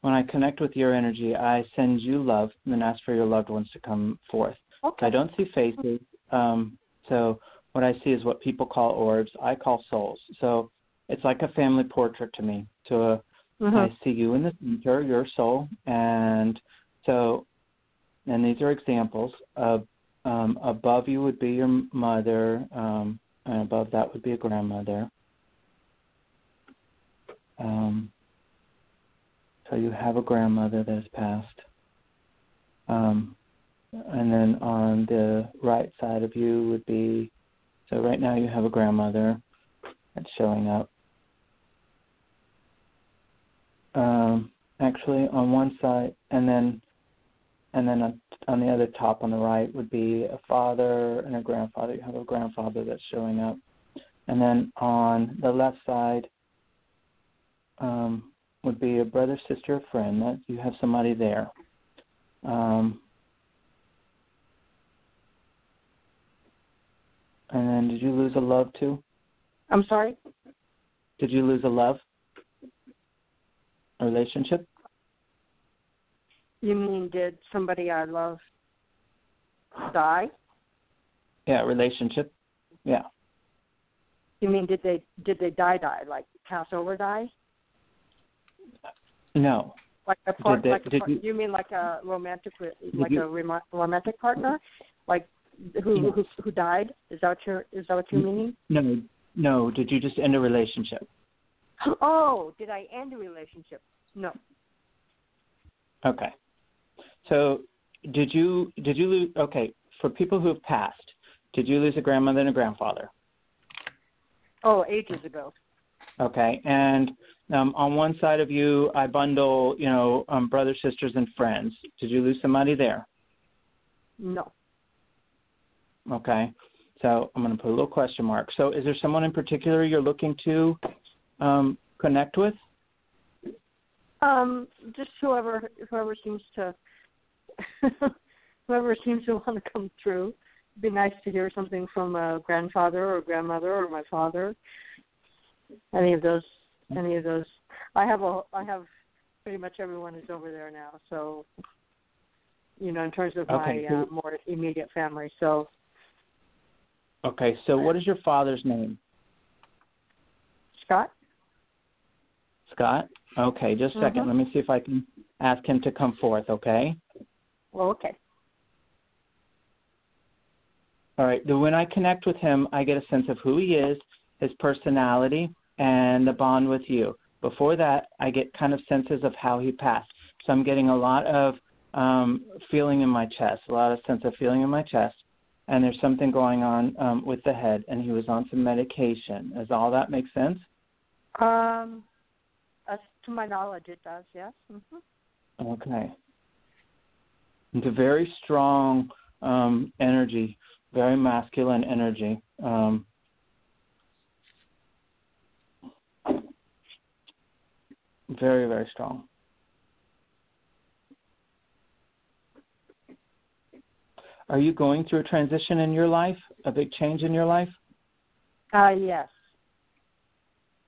when I connect with your energy, I send you love and then ask for your loved ones to come forth. Okay. I don't see faces. Um, so what I see is what people call orbs. I call souls. So it's like a family portrait to me. So uh, Mhm. I see you in the center, your soul, and so, and these are examples. Of, um, above you would be your mother, um, and above that would be a grandmother. Um, so you have a grandmother that has passed. Um, and then on the right side of you would be, so right now you have a grandmother that's showing up. Um, actually, on one side, and then, and then on, on the other top on the right would be a father and a grandfather. You have a grandfather that's showing up, and then on the left side um, would be a brother, sister, a friend. That you have somebody there. Um, and then, did you lose a love too? I'm sorry. Did you lose a love? A relationship? You mean did somebody I love die? Yeah, relationship. Yeah. You mean did they did they die die like pass over die? No. Like a part, they- like a did part, you- you mean like a romantic like you- a romantic partner, like who No. who who died? Is that what you're is that what you're meaning? No. No. Did you just end a relationship? Oh, did I end a relationship? No. Okay. So, did you did you lose? Okay, for people who have passed, did you lose a grandmother and a grandfather? Oh, ages ago. Okay, and um, on one side of you, I bundle, you know, um, brothers, sisters, and friends. Did you lose somebody there? No. Okay, so I'm going to put a little question mark. So, is there someone in particular you're looking to um, connect with? Um, just whoever whoever seems to whoever seems to want to come through. It'd be nice to hear something from a grandfather or grandmother or my father. Any of those any of those. I have a I have pretty much everyone is over there now, so you know, in terms of Okay, my uh, more immediate family. So Okay, so what is your father's name? Scott? Scott? Okay, just a 2nd Mhm. Let me see if I can ask him to come forth, okay? Well, okay. All right. When I connect with him, I get a sense of who he is, his personality, and the bond with you. Before that, I get kind of senses of how he passed. So I'm getting a lot of um, feeling in my chest, a lot of sense of feeling in my chest. And there's something going on um, with the head, and he was on some medication. Does all that make sense? Um as to my knowledge it does, yes. hmm Okay. It's a very strong um, energy, very masculine energy. Um, very, very strong. Are you going through a transition in your life, a big change in your life? Uh yes.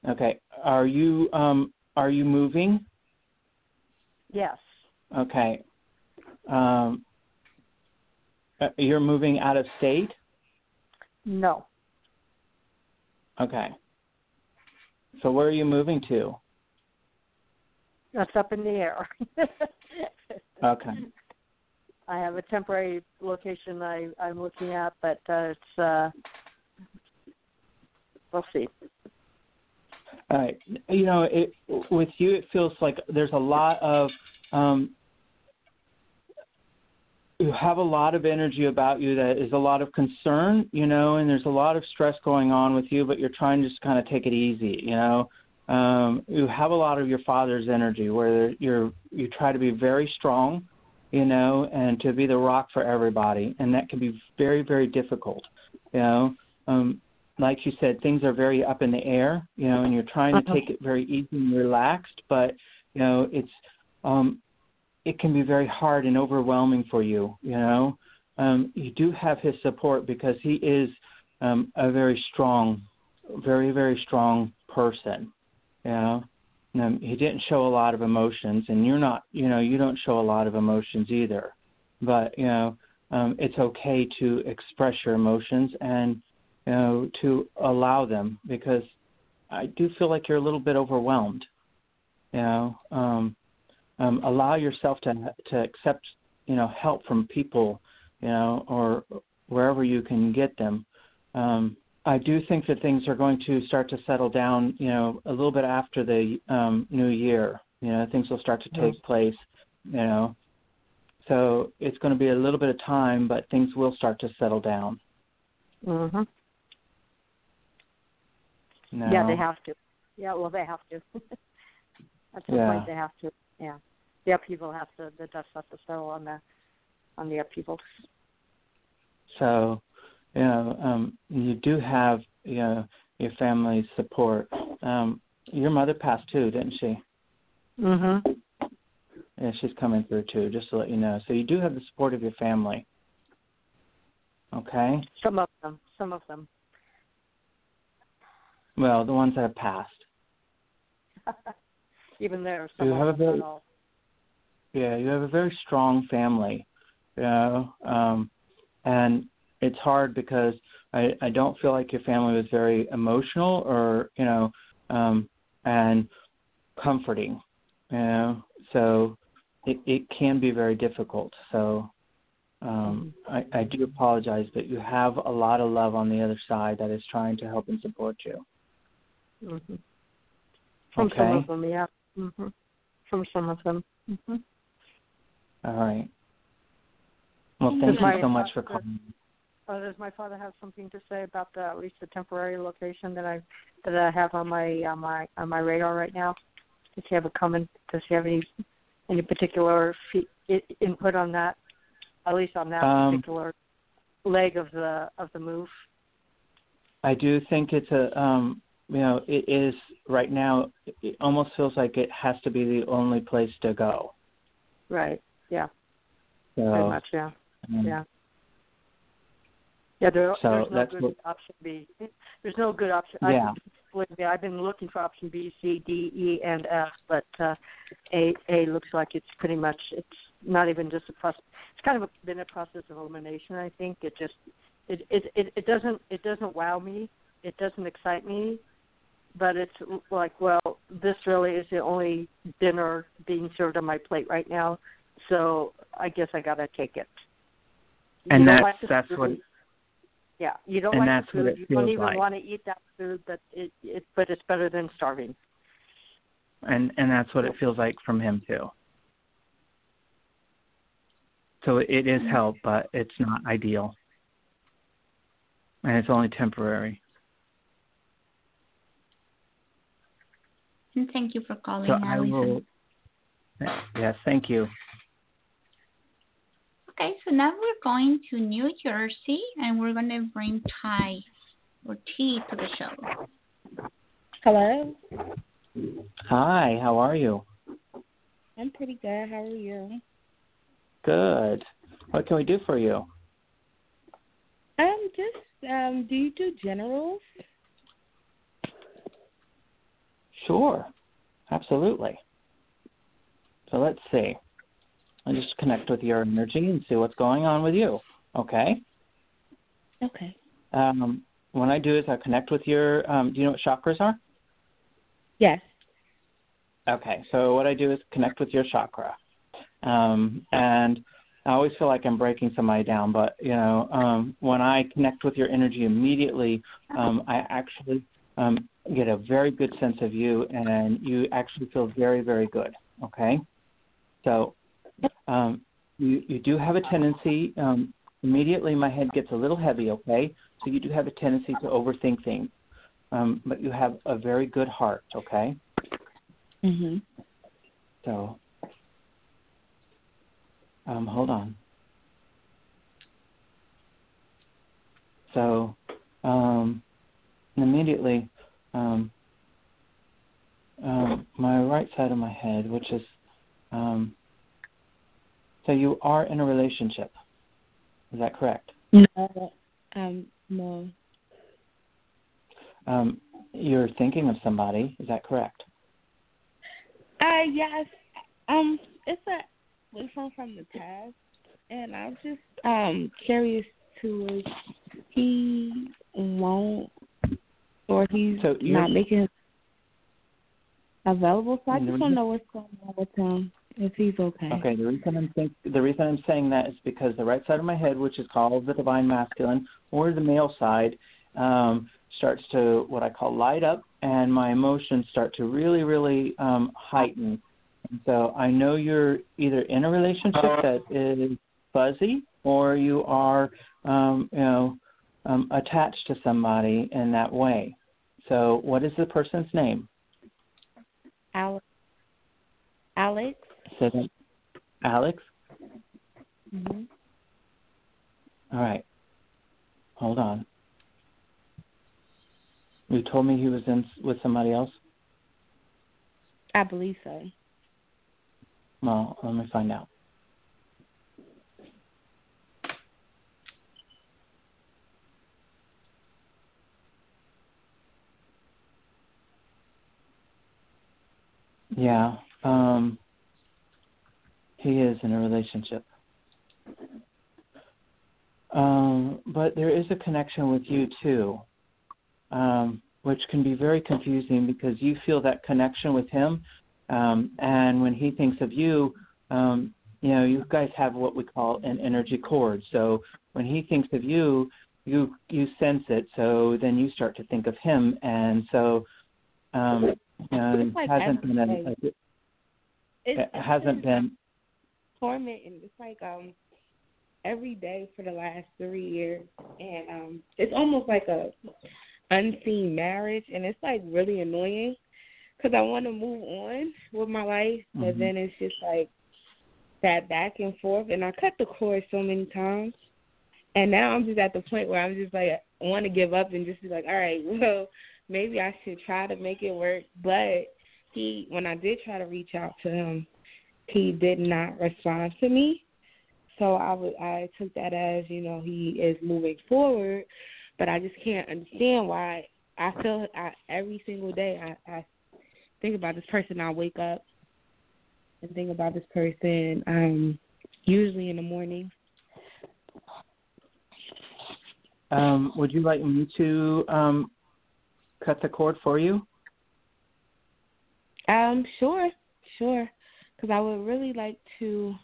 Okay. Are you um, are you moving? Yes. Okay. Um, uh, you're moving out of state? No. Okay. So where are you moving to? That's up in the air. Okay. I have a temporary location I, I'm looking at, but uh, it's uh, we'll see. All right. You know, it, with you, it feels like there's a lot of um, you have a lot of energy about you that is a lot of concern, you know, and there's a lot of stress going on with you, but you're trying to just kind of take it easy, you know. Um, you have a lot of your father's energy where you're you try to be very strong, you know, and to be the rock for everybody, and that can be very very difficult, you know. Um, like you said, things are very up in the air, you know, and you're trying to take it very easy and relaxed, but you know, it's um it can be very hard and overwhelming for you. You know, um, you do have his support because he is um, a very strong, very very strong person. You know, um, he didn't show a lot of emotions, and you're not. You know, you don't show a lot of emotions either. But you know, um, it's okay to express your emotions and you know to allow them because I do feel like you're a little bit overwhelmed. You know, um, um, allow yourself to to accept you know help from people you know or wherever you can get them um, I do think that things are going to start to settle down you know a little bit after the um, new year you know things will start to take mm-hmm. place you know so it's going to be a little bit of time but things will start to settle down mhm no. yeah they have to yeah well they have to at some yeah. point they have to yeah the upheaval has to the dust has to settle on the on the upheaval. So, you know, um, you do have you know your family's support. Um, your mother passed too, didn't she? Mhm. Yeah, she's coming through too. Just to let you know, so you do have the support of your family. Okay. Some of them. Some of them. Well, the ones that have passed. Even there, some you of have a very, yeah, you have a very strong family, you know, um, it's hard because I, I don't feel like your family was very emotional or you know, um, and comforting, you know. So it it can be very difficult. So um, I, I do apologize, but you have a lot of love on the other side that is trying to help and support you. Mm-hmm. From okay. some of them, yeah. Mm-hmm. From some of them. Mm-hmm. All right. Well, thank you so much for calling. Uh, does my father have something to say about the at least the temporary location that I that I have on my on my on my radar right now? Does he have a comment? Does he have any any particular fee, input on that? At least on that um, particular leg of the of the move. I do think it's a um you know it is right now. It almost feels like it has to be the only place to go. Right. Yeah. So, Very much, yeah. Um, yeah. Yeah, there, so there's no good what, option B. There's no good option. Yeah. I, I've been looking for option B, C, D, E, and F, but uh, A A looks like it's pretty much it's not even just a process. It's kind of a, been a process of elimination. I think it just it, it it it doesn't it doesn't wow me. It doesn't excite me. But it's like, well, this really is the only dinner being served on my plate right now, so I guess I gotta take it. And you that's like that's what. Yeah, you don't and like that's the what food. it You don't even like. want to eat that food, but it, it but it's better than starving. And and that's what it feels like from him too. So it is Mm-hmm. help, but it's not ideal, and it's only temporary. And thank you for calling, So I will. Yes, thank you. Okay, so now we're going to New Jersey and we're going to bring Ty or T to the show. Hello. Hi, how are you? I'm pretty good. How are you? Good. What can we do for you? Um, just um, do you do generals? Sure. Absolutely. So let's see. I'll just connect with your energy and see what's going on with you. Okay. Okay. Um, what I do is I connect with your. Um, do you know what chakras are? Yes. Okay. So what I do is connect with your chakra, um, and I always feel like I'm breaking somebody down, but you know, um, when I connect with your energy immediately, um, I actually um, get a very good sense of you, and you actually feel very, very good. Okay. So um, you you do have a tendency. Um, immediately, my head gets a little heavy. Okay, so you do have a tendency to overthink things, um, but you have a very good heart. Okay. Mhm. So um, hold on. So um, immediately, um, um, my right side of my head, which is um, so you are in a relationship. Is that correct? No. Um. No. Um, you're thinking of somebody. Is that correct? Uh. Yes. Um. It's a boyfriend from the past, and I'm just um curious to if he won't or he's So not making available. So I just want to know what's going on with him. If he's okay. Okay, the reason I'm think the reason I'm saying that is because the right side of my head, which is called the divine masculine, or the male side, um, starts to what I call light up, and my emotions start to really, really um, heighten. So I know you're either in a relationship that is fuzzy, or you are, um, you know, um, attached to somebody in that way. So, what is the person's name? Alex. Alex. That. Alex. hmm All right. Hold on. You told me he was in with somebody else. I believe so. Well, let me find out. Yeah. Um he is in a relationship. Um, but there is a connection with you too, um, which can be very confusing because you feel that connection with him, um, and when he thinks of you, um, you know, you guys have what we call an energy cord. So when he thinks of you, you you sense it. So then you start to think of him, and so um, you know, it hasn't been a, a, it hasn't been torment and it's like um every day for the last three years. And um it's almost like a unseen marriage. And it's like really annoying because i want to move on with my life but Mhm. then it's just like that back and forth. And i cut the cord so many times. And now i'm just at the point where i'm just like i want to give up and just be like all right well maybe i should try to make it work. But he when i did try to reach out to him he did not respond to me. So I would I took that as, you know, he is moving forward, but I just can't understand why I feel I, every single day I, I think about this person. I wake up and think about this person, um, usually in the morning. Um, would you like me to um, cut the cord for you? Um, sure, sure, because I would really like to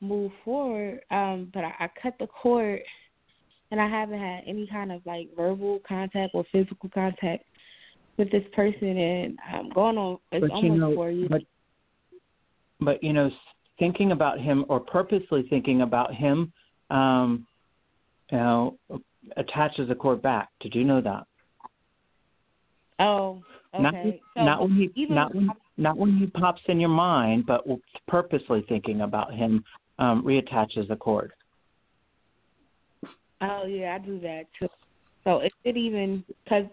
move forward. Um, but I, I cut the cord, and I haven't had any kind of like verbal contact or physical contact with this person, and I'm going on. It's but almost you know, four years. but but you know, thinking about him or purposely thinking about him, um, you know, attaches the cord back. Did you know that? oh, okay. Not so not when he even not when not when he pops in your mind, but purposely thinking about him um, reattaches the cord. Oh yeah, I do that too. So is it even because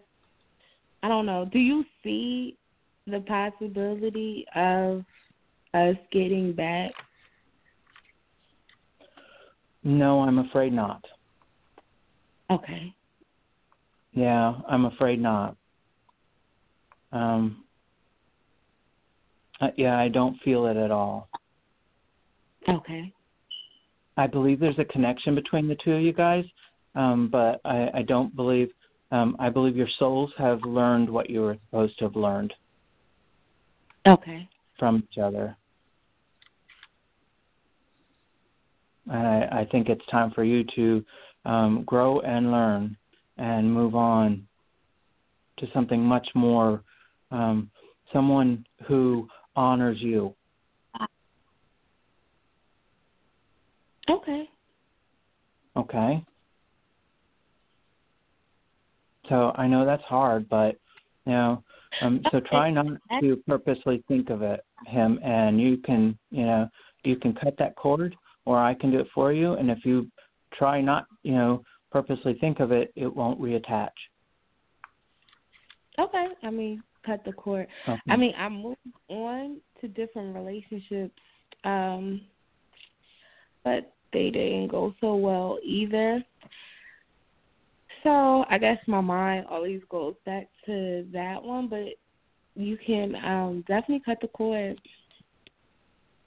I don't know? Do you see the possibility of us getting back? No, I'm afraid not. Okay. Yeah, I'm afraid not. Um, Uh, yeah, I don't feel it at all. Okay. I believe there's a connection between the two of you guys, um, but I, I don't believe. Um, I believe your souls have learned what you were supposed to have learned. Okay. From each other. And I, I think it's time for you to um, grow and learn and move on to something much more, um, someone who honors you. Okay. Okay. So I know that's hard, but you know, um, so try not to purposely think of it, him, and you can, you know, you can cut that cord, or I can do it for you. And if you try not, you know, purposely think of it, it won't reattach. Okay. I mean, cut the cord. Okay. I mean, I moved on to different relationships, um, but they didn't go so well either. So I guess my mind always goes back to that one, but you can um definitely cut the cord.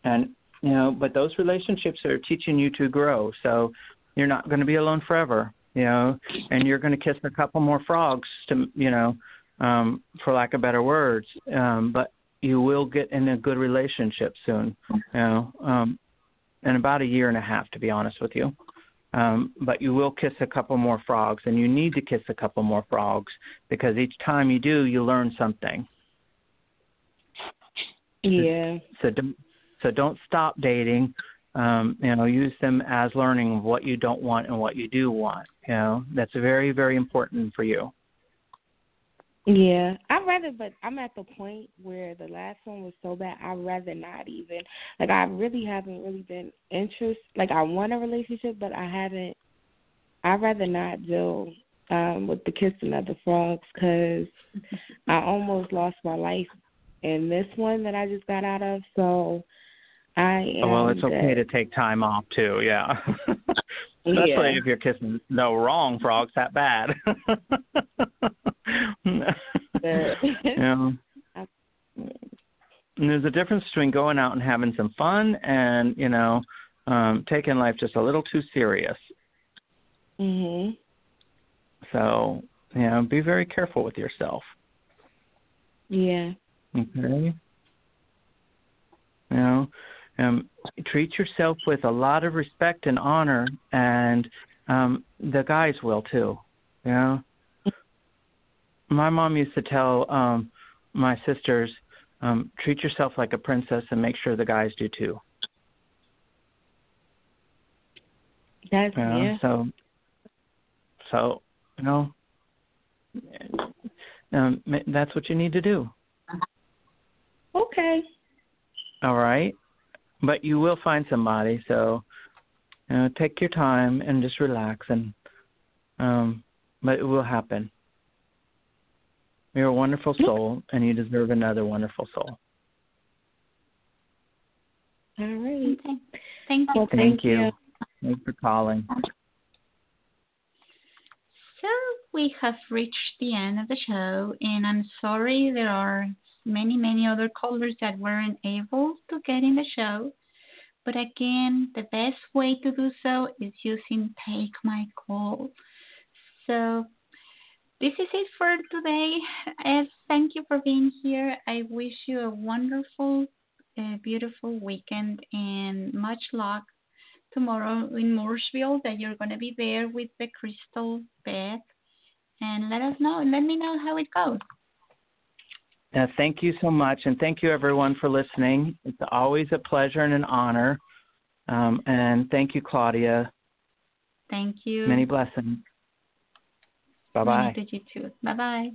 And you know, but those relationships are teaching you to grow. So you're not going to be alone forever, you know, and you're going to kiss a couple more frogs to, you know, um, for lack of better words. Um, but you will get in a good relationship soon, you know, um, in about a year and a half, to be honest with you. Um, but you will kiss a couple more frogs, and you need to kiss a couple more frogs because each time you do, you learn something. Yeah. So don't so don't stop dating. Um, you know, use them as learning what you don't want and what you do want. You know, that's very very important for you. Yeah, I'd rather, but I'm at the point where the last one was so bad. I'd rather not even. Like, I really haven't really been interested. Like, I want a relationship, but I haven't. I'd rather not deal um with the kissing of the frogs because I almost lost my life in this one that I just got out of. So, I am. Oh, well, it's okay to take time off too. Yeah. Especially Yeah. if you're kissing no wrong frogs that bad. know. And there's a difference between going out and having some fun and, you know, um, taking life just a little too serious. Mhm. So, you know, be very careful with yourself. Yeah. Okay. You know, um, treat yourself with a lot of respect and honor, and um, the guys will too. You know, my mom used to tell um, my sisters, um, treat yourself like a princess, and make sure the guys do too. That's You know? yeah. So, so you know, um, that's what you need to do. Okay. All right. But you will find somebody, so you know, take your time and just relax and um but it will happen. You're a wonderful soul and you deserve another wonderful soul. All right. Okay. Thank you. Well, Thank, thank you. you. Thanks for calling. So we have reached the end of the show, and I'm sorry there are many, many other callers that weren't able to get in the show. But again, the best way to do so is using Take My Call. So this is it for today. Ed, thank you for being here. I wish you a wonderful, uh, beautiful weekend and much luck tomorrow in Mooresville that you're going to be there with the crystal bed. And let us know, let me know how it goes. Uh, thank you so much, and thank you everyone for listening. It's always a pleasure and an honor. Um, and thank you, Claudia. Thank you. Many blessings. Bye bye. To you too. Bye bye.